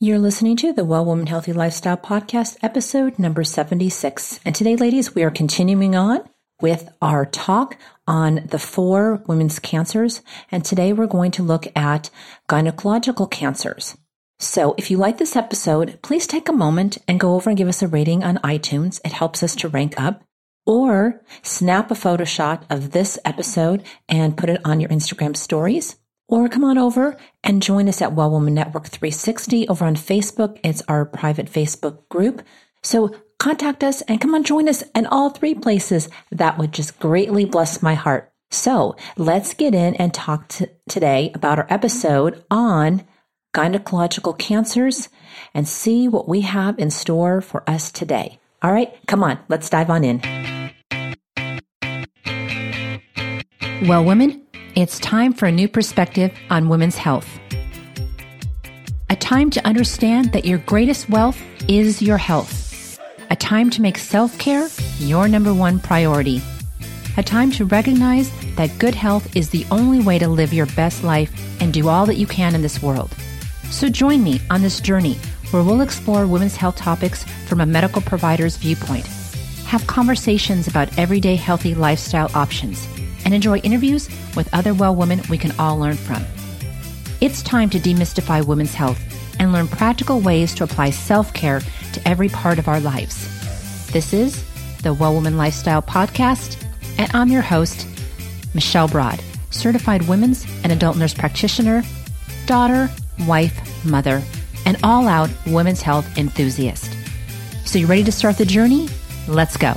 You're listening to the Well Woman Healthy Lifestyle Podcast, episode number 76. And today, ladies, we are continuing on with our talk on the four women's cancers. And today we're going to look at gynecological cancers. So if you like this episode, please take a moment and go over and give us a rating on iTunes. It helps us to rank up. Or snap a photo shot of this episode and put it on your Instagram stories or come on over and join us at Well Woman Network 360 over on Facebook. It's our private Facebook group. So contact us and come on join us in all three places. That would just greatly bless my heart. So let's get in and talk to today about our episode on gynecological cancers and see what we have in store for us today. All right, come on, let's dive on in. Well, women, it's time for a new perspective on women's health. A time to understand that your greatest wealth is your health. A time to make self care your number one priority. A time to recognize that good health is the only way to live your best life and do all that you can in this world. So join me on this journey where we'll explore women's health topics from a medical provider's viewpoint, have conversations about everyday healthy lifestyle options and enjoy interviews with other well women we can all learn from. It's time to demystify women's health and learn practical ways to apply self care to every part of our lives. This is the Well Woman Lifestyle Podcast, and I'm your host, Michelle Broad, certified women's and adult nurse practitioner, daughter, wife, mother, and all out women's health enthusiast. So, you ready to start the journey? Let's go.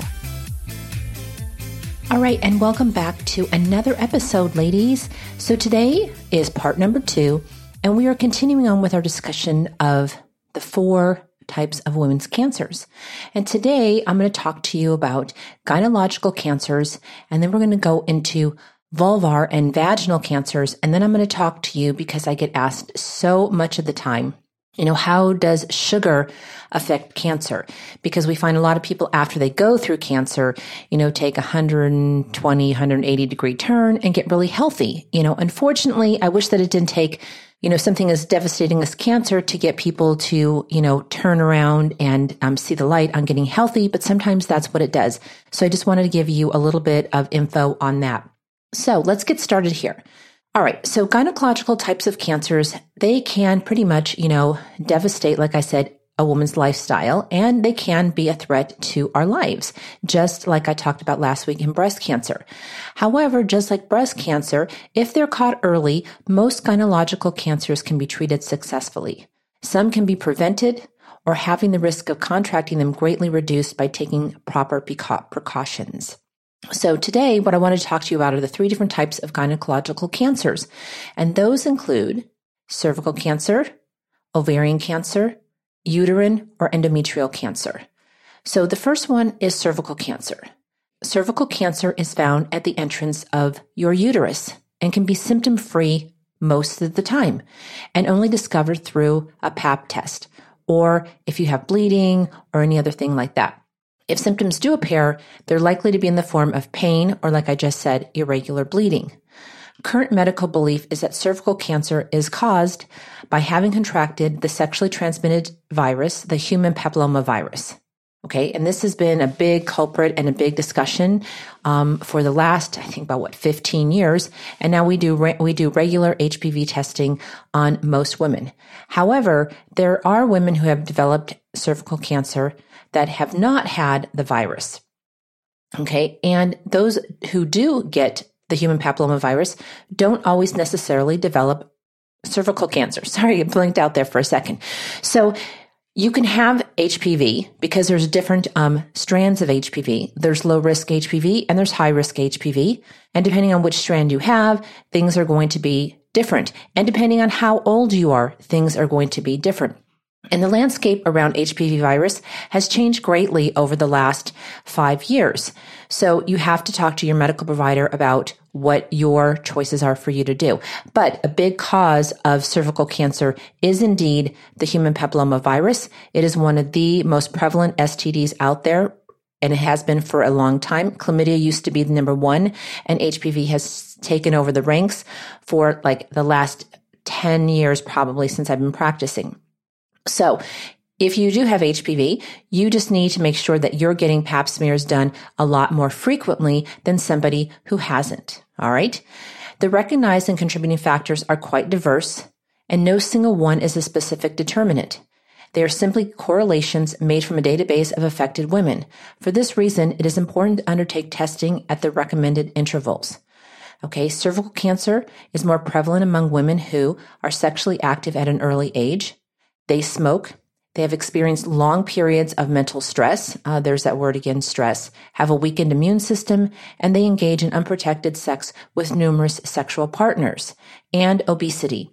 All right, and welcome back to another episode, ladies. So today is part number two, and we are continuing on with our discussion of the four types of women's cancers. And today I'm going to talk to you about gynecological cancers, and then we're going to go into vulvar and vaginal cancers. And then I'm going to talk to you because I get asked so much of the time you know, how does sugar affect cancer? Because we find a lot of people after they go through cancer, you know, take a 120, 180 degree turn and get really healthy. You know, unfortunately, I wish that it didn't take, you know, something as devastating as cancer to get people to, you know, turn around and um, see the light on getting healthy. But sometimes that's what it does. So I just wanted to give you a little bit of info on that. So let's get started here. All right. So gynecological types of cancers, they can pretty much, you know, devastate, like I said, a woman's lifestyle and they can be a threat to our lives, just like I talked about last week in breast cancer. However, just like breast cancer, if they're caught early, most gynecological cancers can be treated successfully. Some can be prevented or having the risk of contracting them greatly reduced by taking proper precautions. So today, what I want to talk to you about are the three different types of gynecological cancers. And those include cervical cancer, ovarian cancer, uterine or endometrial cancer. So the first one is cervical cancer. Cervical cancer is found at the entrance of your uterus and can be symptom free most of the time and only discovered through a pap test or if you have bleeding or any other thing like that. If symptoms do appear, they're likely to be in the form of pain or, like I just said, irregular bleeding. Current medical belief is that cervical cancer is caused by having contracted the sexually transmitted virus, the human papillomavirus. Okay, and this has been a big culprit and a big discussion um, for the last, I think, about what, 15 years. And now we do re- we do regular HPV testing on most women. However, there are women who have developed cervical cancer that have not had the virus. Okay. And those who do get the human papillomavirus don't always necessarily develop cervical cancer. Sorry, I blinked out there for a second. So you can have HPV because there's different um, strands of HPV. There's low risk HPV and there's high risk HPV. And depending on which strand you have, things are going to be different. And depending on how old you are, things are going to be different. And the landscape around HPV virus has changed greatly over the last five years. So you have to talk to your medical provider about what your choices are for you to do. But a big cause of cervical cancer is indeed the human papilloma virus. It is one of the most prevalent STDs out there. And it has been for a long time. Chlamydia used to be the number one and HPV has taken over the ranks for like the last 10 years, probably since I've been practicing. So if you do have HPV, you just need to make sure that you're getting pap smears done a lot more frequently than somebody who hasn't. All right. The recognized and contributing factors are quite diverse, and no single one is a specific determinant. They are simply correlations made from a database of affected women. For this reason, it is important to undertake testing at the recommended intervals. Okay, cervical cancer is more prevalent among women who are sexually active at an early age. They smoke. They have experienced long periods of mental stress. Uh, there's that word again, stress. Have a weakened immune system, and they engage in unprotected sex with numerous sexual partners and obesity.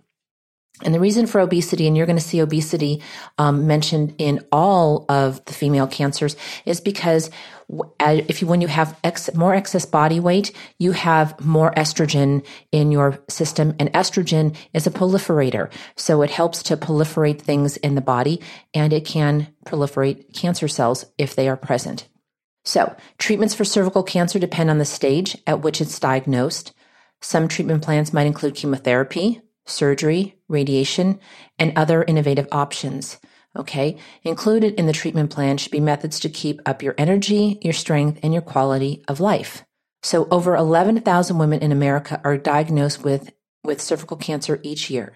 And the reason for obesity, and you're going to see obesity um, mentioned in all of the female cancers, is because if you, when you have ex, more excess body weight, you have more estrogen in your system, and estrogen is a proliferator. So it helps to proliferate things in the body, and it can proliferate cancer cells if they are present. So treatments for cervical cancer depend on the stage at which it's diagnosed. Some treatment plans might include chemotherapy, surgery, radiation, and other innovative options. Okay. Included in the treatment plan should be methods to keep up your energy, your strength, and your quality of life. So over 11,000 women in America are diagnosed with, with cervical cancer each year.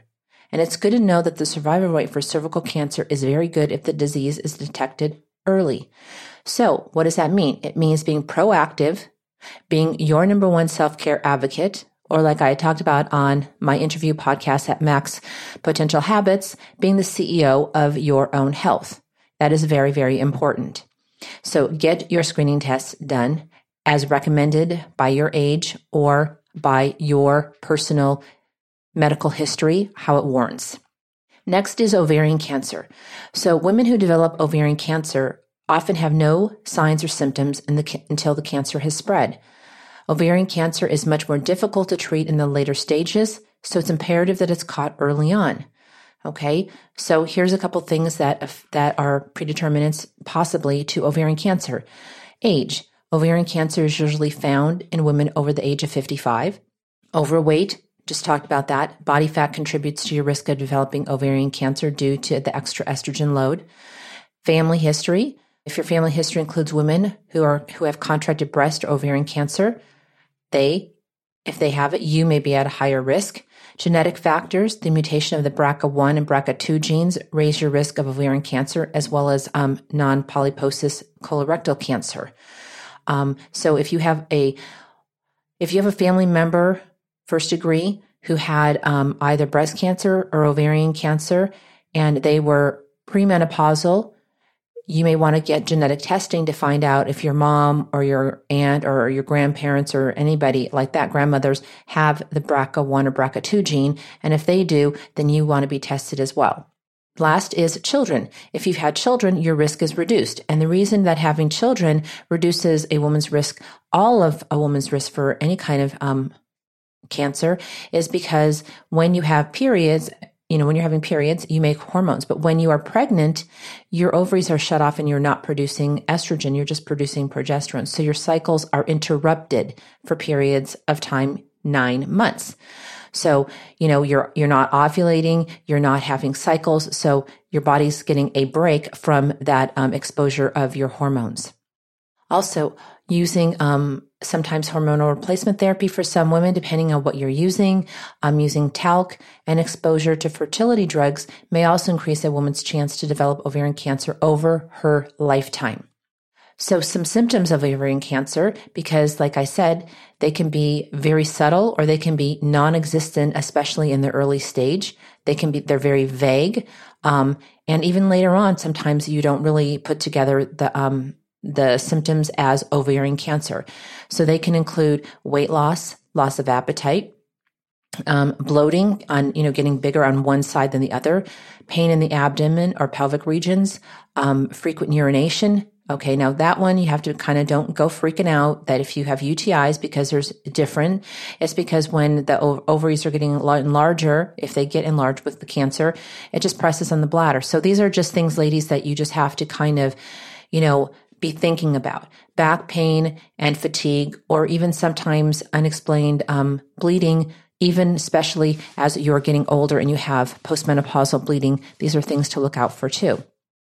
And it's good to know that the survival rate for cervical cancer is very good if the disease is detected early. So what does that mean? It means being proactive, being your number one self-care advocate, or like I talked about on my interview podcast at Max Potential Habits, being the CEO of your own health. That is very, very important. So get your screening tests done as recommended by your age or by your personal medical history, how it warrants. Next is ovarian cancer. So women who develop ovarian cancer often have no signs or symptoms the, until the cancer has spread. Ovarian cancer is much more difficult to treat in the later stages, so it's imperative that it's caught early on. Okay, so here's a couple things that that are predeterminants possibly to ovarian cancer. Age: ovarian cancer is usually found in women over the age of 55. Overweight, just talked about that. Body fat contributes to your risk of developing ovarian cancer due to the extra estrogen load. Family history: if your family history includes women who are who have contracted breast or ovarian cancer, they, if they have it, you may be at a higher risk. Genetic factors, the mutation of the BRCA1 and BRCA2 genes raise your risk of ovarian cancer as well as um, non-polyposis colorectal cancer. Um, so if you have a if you have a family member first degree who had um, either breast cancer or ovarian cancer and they were premenopausal you may want to get genetic testing to find out if your mom or your aunt or your grandparents or anybody like that, grandmothers, have the BRCA1 or BRCA2 gene. And if they do, then you want to be tested as well. Last is children. If you've had children, your risk is reduced. And the reason that having children reduces a woman's risk, all of a woman's risk for any kind of um, cancer, is because when you have periods, you know, when you're having periods, you make hormones. But when you are pregnant, your ovaries are shut off and you're not producing estrogen. You're just producing progesterone. So your cycles are interrupted for periods of time, nine months. So, you know, you're, you're not ovulating, you're not having cycles. So your body's getting a break from that um, exposure of your hormones. Also, using um, sometimes hormonal replacement therapy for some women, depending on what you're using. Um, using talc and exposure to fertility drugs may also increase a woman's chance to develop ovarian cancer over her lifetime. So some symptoms of ovarian cancer, because like I said, they can be very subtle or they can be non-existent, especially in the early stage. They can be, they're very vague. Um, and even later on, sometimes you don't really put together the, um, the symptoms as ovarian cancer. So they can include weight loss, loss of appetite, um, bloating on, you know, getting bigger on one side than the other, pain in the abdomen or pelvic regions, um, frequent urination. Okay. Now that one, you have to kind of don't go freaking out that if you have UTIs because there's different, it's because when the ovaries are getting larger, if they get enlarged with the cancer, it just presses on the bladder. So these are just things, ladies, that you just have to kind of, you know, be thinking about back pain and fatigue, or even sometimes unexplained um, bleeding, even especially as you're getting older and you have postmenopausal bleeding, these are things to look out for too.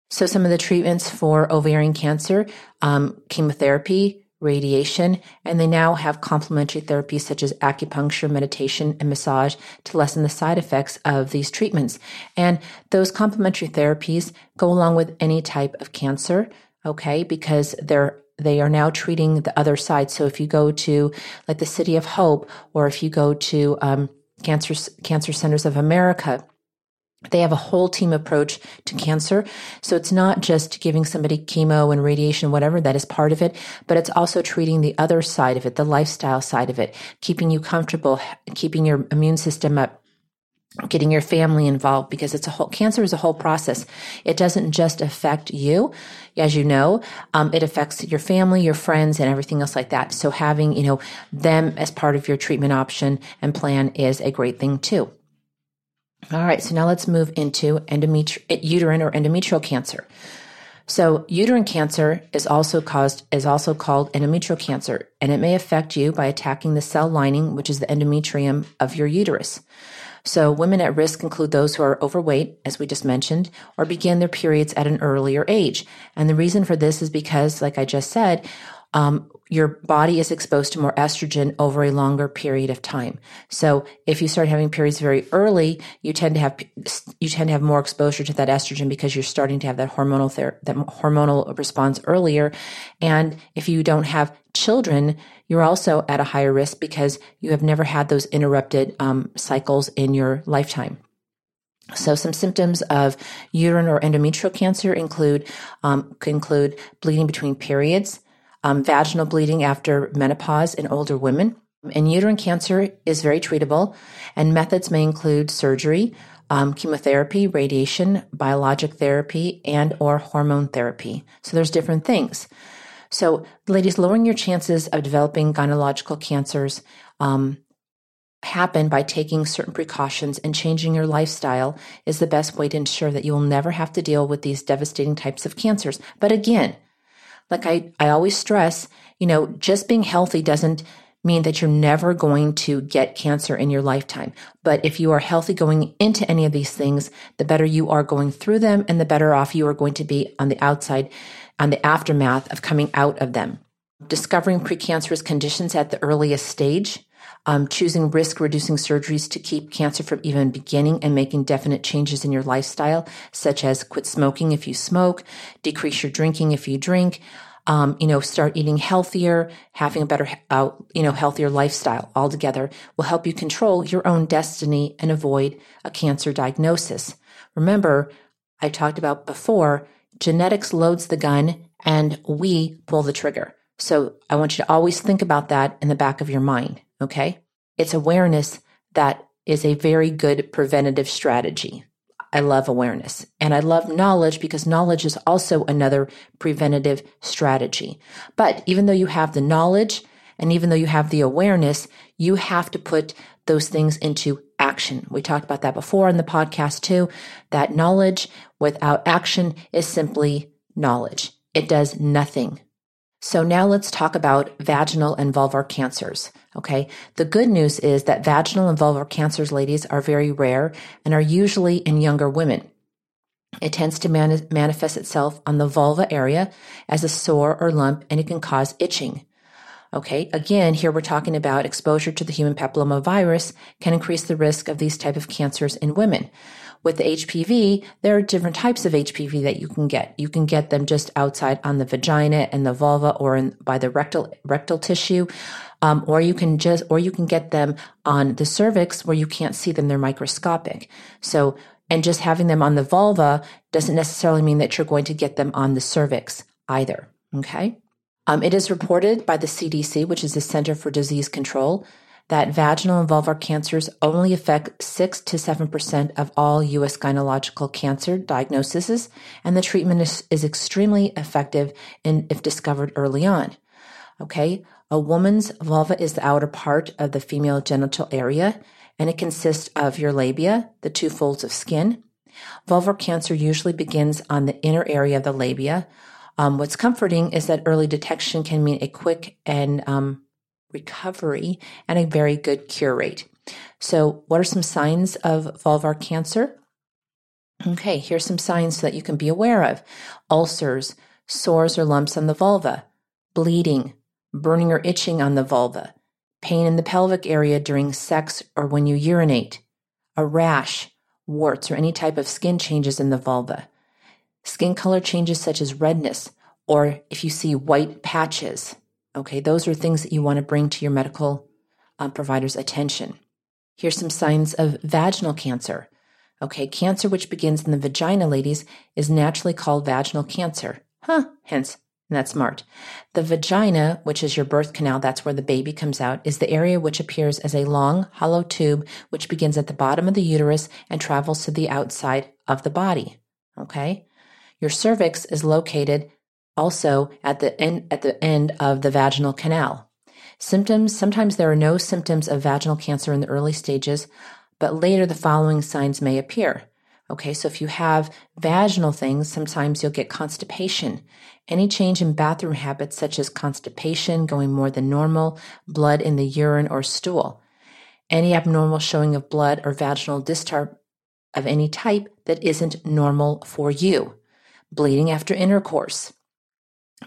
So some of the treatments for ovarian cancer, um, chemotherapy, radiation, and they now have complementary therapies such as acupuncture, meditation, and massage to lessen the side effects of these treatments. And those complementary therapies go along with any type of cancer, okay, because they're they are now treating the other side. So if you go to like the City of Hope, or if you go to um, Cancer Cancer Centers of America, they have a whole team approach to cancer. So it's not just giving somebody chemo and radiation, whatever, that is part of it, but it's also treating the other side of it, the lifestyle side of it, keeping you comfortable, keeping your immune system up, getting your family involved because it's a whole cancer is a whole process it doesn't just affect you as you know um, it affects your family your friends and everything else like that so having you know them as part of your treatment option and plan is a great thing too all right, so now let's move into endometri- uterine or endometrial cancer. So, uterine cancer is also caused is also called endometrial cancer, and it may affect you by attacking the cell lining, which is the endometrium of your uterus. So, women at risk include those who are overweight, as we just mentioned, or begin their periods at an earlier age. And the reason for this is because, like I just said, um, your body is exposed to more estrogen over a longer period of time. So if you start having periods very early, you tend to have you tend to have more exposure to that estrogen because you're starting to have that hormonal ther- that hormonal response earlier. And if you don't have children, you're also at a higher risk because you have never had those interrupted um, cycles in your lifetime. So some symptoms of uterine or endometrial cancer include um, include bleeding between periods um, vaginal bleeding after menopause in older women. And uterine cancer is very treatable, and methods may include surgery, um, chemotherapy, radiation, biologic therapy, and or hormone therapy. So there's different things. So, ladies, lowering your chances of developing gynecological cancers um, happen by taking certain precautions and changing your lifestyle is the best way to ensure that you will never have to deal with these devastating types of cancers. But again, like I, I always stress, you know, just being healthy doesn't mean that you're never going to get cancer in your lifetime. But if you are healthy going into any of these things, the better you are going through them and the better off you are going to be on the outside, on the aftermath of coming out of them. Discovering precancerous conditions at the earliest stage, um, choosing risk reducing surgeries to keep cancer from even beginning and making definite changes in your lifestyle, such as quit smoking if you smoke, decrease your drinking if you drink, um, you know, start eating healthier, having a better, uh, you know, healthier lifestyle altogether will help you control your own destiny and avoid a cancer diagnosis. Remember, I talked about before, genetics loads the gun and we pull the trigger. So I want you to always think about that in the back of your mind. Okay. It's awareness that is a very good preventative strategy. I love awareness and I love knowledge because knowledge is also another preventative strategy. But even though you have the knowledge and even though you have the awareness, you have to put those things into action. We talked about that before in the podcast too, that knowledge without action is simply knowledge. It does nothing. So now let's talk about vaginal and vulvar cancers. Okay. The good news is that vaginal and vulvar cancers, ladies, are very rare and are usually in younger women. It tends to man- manifest itself on the vulva area as a sore or lump and it can cause itching. Okay. Again, here we're talking about exposure to the human papillomavirus can increase the risk of these type of cancers in women. With the HPV, there are different types of HPV that you can get. You can get them just outside on the vagina and the vulva or in, by the rectal, rectal tissue. Um, or you can just, or you can get them on the cervix where you can't see them. They're microscopic. So, and just having them on the vulva doesn't necessarily mean that you're going to get them on the cervix either. Okay. Um, it is reported by the CDC, which is the Center for Disease Control, that vaginal and vulvar cancers only affect 6 to 7% of all U.S. gynecological cancer diagnoses, and the treatment is, is extremely effective in, if discovered early on. Okay, a woman's vulva is the outer part of the female genital area, and it consists of your labia, the two folds of skin. Vulvar cancer usually begins on the inner area of the labia. Um, what's comforting is that early detection can mean a quick and um, recovery and a very good cure rate. So, what are some signs of vulvar cancer? Okay, here's some signs so that you can be aware of ulcers, sores or lumps on the vulva, bleeding, burning or itching on the vulva, pain in the pelvic area during sex or when you urinate, a rash, warts, or any type of skin changes in the vulva, skin color changes such as redness, or if you see white patches. Okay, those are things that you want to bring to your medical um, provider's attention. Here's some signs of vaginal cancer. Okay, cancer which begins in the vagina, ladies, is naturally called vaginal cancer. Huh, hence, that's smart. The vagina, which is your birth canal, that's where the baby comes out, is the area which appears as a long, hollow tube which begins at the bottom of the uterus and travels to the outside of the body. Okay? Your cervix is located also at the end, at the end of the vaginal canal. Symptoms, sometimes there are no symptoms of vaginal cancer in the early stages, but later the following signs may appear. Okay, so if you have vaginal things, sometimes you'll get constipation. Any change in bathroom habits, such as constipation, going more than normal, blood in the urine or stool. Any abnormal showing of blood or vaginal discharge of any type that isn't normal for you. Bleeding after intercourse.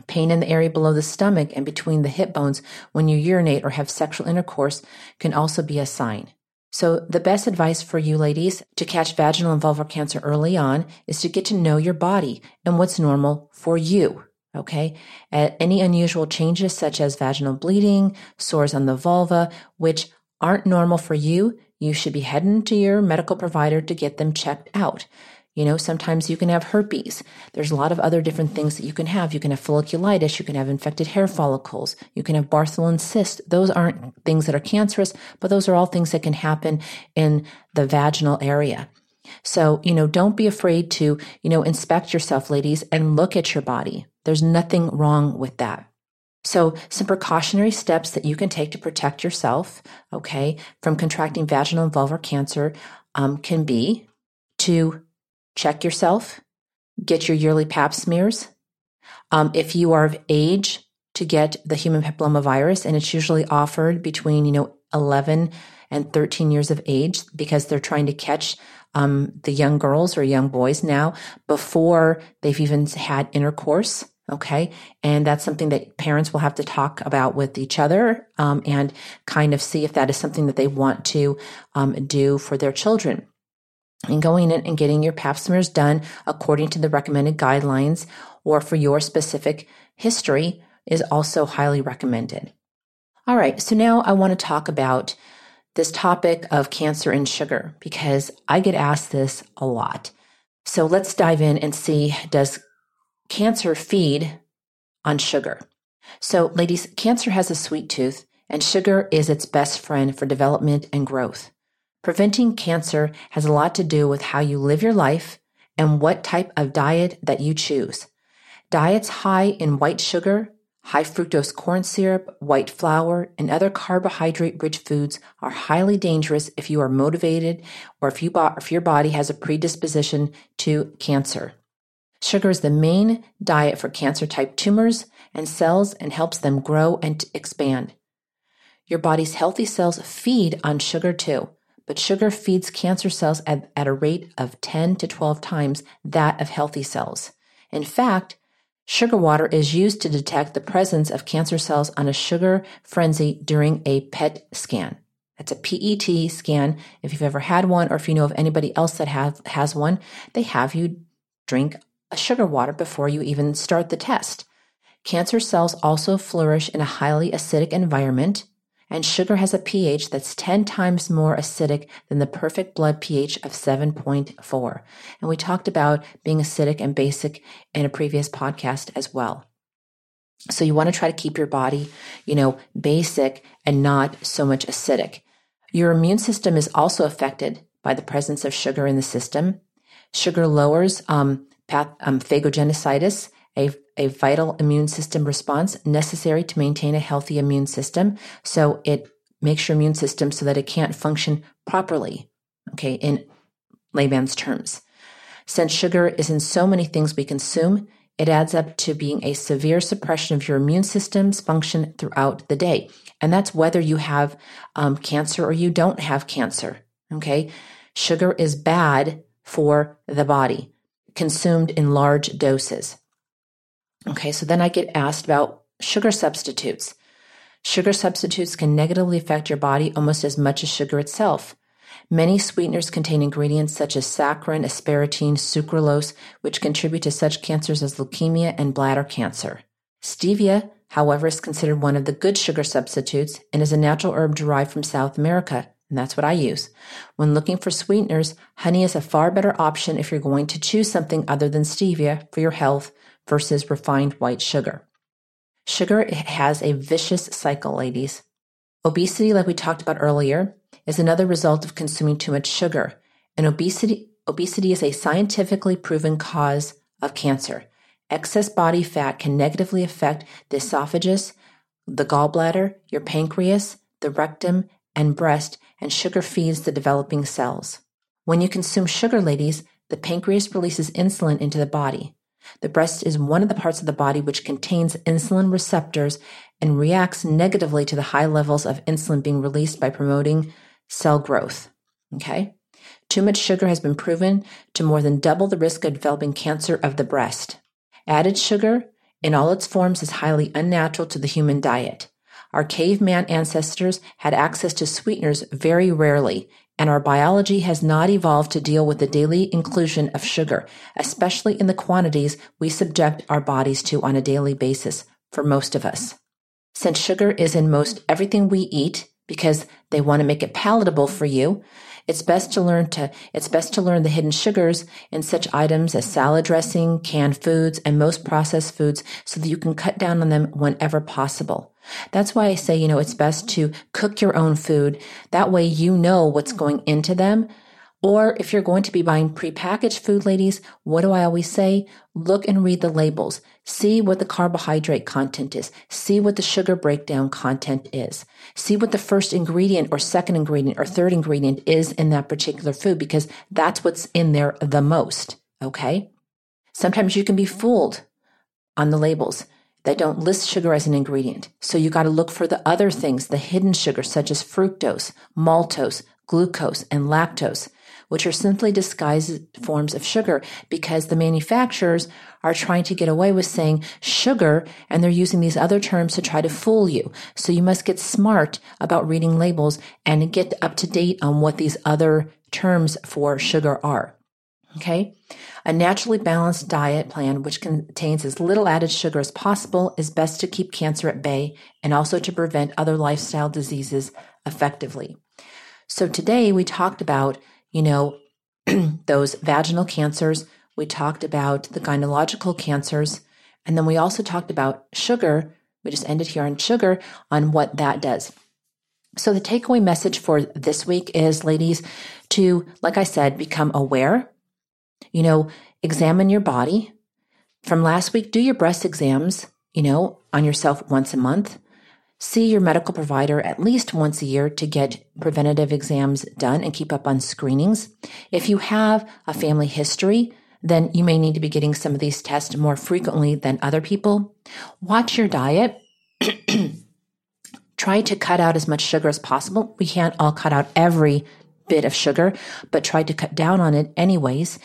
Pain in the area below the stomach and between the hip bones when you urinate or have sexual intercourse can also be a sign. So, the best advice for you ladies to catch vaginal and vulvar cancer early on is to get to know your body and what's normal for you. Okay. At any unusual changes, such as vaginal bleeding, sores on the vulva, which aren't normal for you, you should be heading to your medical provider to get them checked out. You know, sometimes you can have herpes. There's a lot of other different things that you can have. You can have folliculitis. You can have infected hair follicles. You can have Bartholin cyst. Those aren't things that are cancerous, but those are all things that can happen in the vaginal area. So, you know, don't be afraid to, you know, inspect yourself, ladies, and look at your body. There's nothing wrong with that. So, some precautionary steps that you can take to protect yourself, okay, from contracting vaginal and vulvar cancer um, can be to check yourself, get your yearly pap smears. Um, if you are of age to get the human papillomavirus, and it's usually offered between, you know, 11 and 13 years of age because they're trying to catch um, the young girls or young boys now before they've even had intercourse. Okay. And that's something that parents will have to talk about with each other um, and kind of see if that is something that they want to um, do for their children and going in and getting your pap smears done according to the recommended guidelines or for your specific history is also highly recommended. All right, so now I want to talk about this topic of cancer and sugar because I get asked this a lot. So let's dive in and see does cancer feed on sugar? So, ladies, cancer has a sweet tooth, and sugar is its best friend for development and growth. Preventing cancer has a lot to do with how you live your life and what type of diet that you choose. Diets high in white sugar, high fructose corn syrup, white flour, and other carbohydrate rich foods are highly dangerous if you are motivated or if, you if your body has a predisposition to cancer. Sugar is the main diet for cancer type tumors and cells and helps them grow and expand. Your body's healthy cells feed on sugar too but sugar feeds cancer cells at, at, a rate of 10 to 12 times that of healthy cells. In fact, sugar water is used to detect the presence of cancer cells on a sugar frenzy during a PET scan. That's a PET scan. If you've ever had one or if you know of anybody else that have, has one, they have you drink a sugar water before you even start the test. Cancer cells also flourish in a highly acidic environment and sugar has a pH that's 10 times more acidic than the perfect blood pH of 7.4. And we talked about being acidic and basic in a previous podcast as well. So you want to try to keep your body, you know, basic and not so much acidic. Your immune system is also affected by the presence of sugar in the system. Sugar lowers um, path, um, a a vital immune system response necessary to maintain a healthy immune system. So it makes your immune system so that it can't function properly. Okay. In layman's terms, since sugar is in so many things we consume, it adds up to being a severe suppression of your immune system's function throughout the day. And that's whether you have um, cancer or you don't have cancer. Okay. Sugar is bad for the body, consumed in large doses. Okay. So then I get asked about sugar substitutes. Sugar substitutes can negatively affect your body almost as much as sugar itself. Many sweeteners contain ingredients such as saccharin, aspartame, sucralose, which contribute to such cancers as leukemia and bladder cancer. Stevia, however, is considered one of the good sugar substitutes and is a natural herb derived from South America, and that's what I use. When looking for sweeteners, honey is a far better option if you're going to choose something other than stevia for your health versus refined white sugar. Sugar has a vicious cycle, ladies. Obesity, like we talked about earlier, is another result of consuming too much sugar. And obesity, obesity is a scientifically proven cause of cancer. Excess body fat can negatively affect the esophagus, the gallbladder, your pancreas, the rectum, and breast, and sugar feeds the developing cells. When you consume sugar, ladies, the pancreas releases insulin into the body. The breast is one of the parts of the body which contains insulin receptors and reacts negatively to the high levels of insulin being released by promoting cell growth. Okay? Too much sugar has been proven to more than double the risk of developing cancer of the breast. Added sugar in all its forms is highly unnatural to the human diet. Our caveman ancestors had access to sweeteners very rarely, and our biology has not evolved to deal with the daily inclusion of sugar, especially in the quantities we subject our bodies to on a daily basis for most of us. Since sugar is in most everything we eat, because they want to make it palatable for you. It's best to learn to, it's best to learn the hidden sugars in such items as salad dressing, canned foods, and most processed foods so that you can cut down on them whenever possible. That's why I say, you know, it's best to cook your own food. That way you know what's going into them or if you're going to be buying prepackaged food, ladies, what do I always say? Look and read the labels. See what the carbohydrate content is. See what the sugar breakdown content is. See what the first ingredient or second ingredient or third ingredient is in that particular food because that's what's in there the most. Okay. Sometimes you can be fooled on the labels. They don't list sugar as an ingredient. So you got to look for the other things, the hidden sugars such as fructose, maltose, glucose, and lactose which are simply disguised forms of sugar because the manufacturers are trying to get away with saying sugar and they're using these other terms to try to fool you. So you must get smart about reading labels and get up to date on what these other terms for sugar are. Okay. A naturally balanced diet plan, which contains as little added sugar as possible, is best to keep cancer at bay and also to prevent other lifestyle diseases effectively. So today we talked about you know, those vaginal cancers. We talked about the gynecological cancers. And then we also talked about sugar. We just ended here on sugar on what that does. So the takeaway message for this week is, ladies, to, like I said, become aware, you know, examine your body. From last week, do your breast exams, you know, on yourself once a month. See your medical provider at least once a year to get preventative exams done and keep up on screenings. If you have a family history, then you may need to be getting some of these tests more frequently than other people. Watch your diet. try to cut out as much sugar as possible. We can't all cut out every bit of sugar, but try to cut down on it anyways.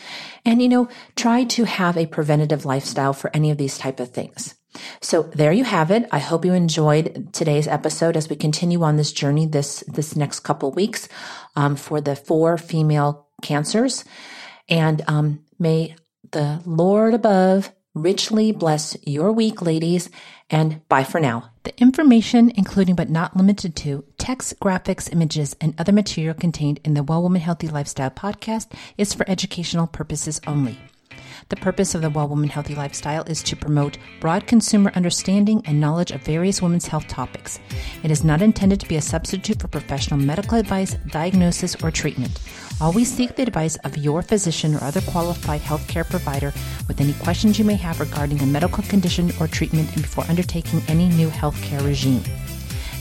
And, you know, try to have a preventative lifestyle for any of these type of things. So there you have it. I hope you enjoyed today's episode as we continue on this journey this this next couple weeks um, for the four female cancers, and um, may the Lord above richly bless your week, ladies. And bye for now. The information, including but not limited to text, graphics, images, and other material contained in the Well Woman Healthy Lifestyle podcast, is for educational purposes only. The purpose of the Well Woman Healthy Lifestyle is to promote broad consumer understanding and knowledge of various women's health topics. It is not intended to be a substitute for professional medical advice, diagnosis, or treatment. Always seek the advice of your physician or other qualified healthcare provider with any questions you may have regarding a medical condition or treatment and before undertaking any new healthcare regime.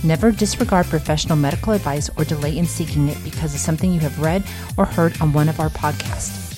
Never disregard professional medical advice or delay in seeking it because of something you have read or heard on one of our podcasts.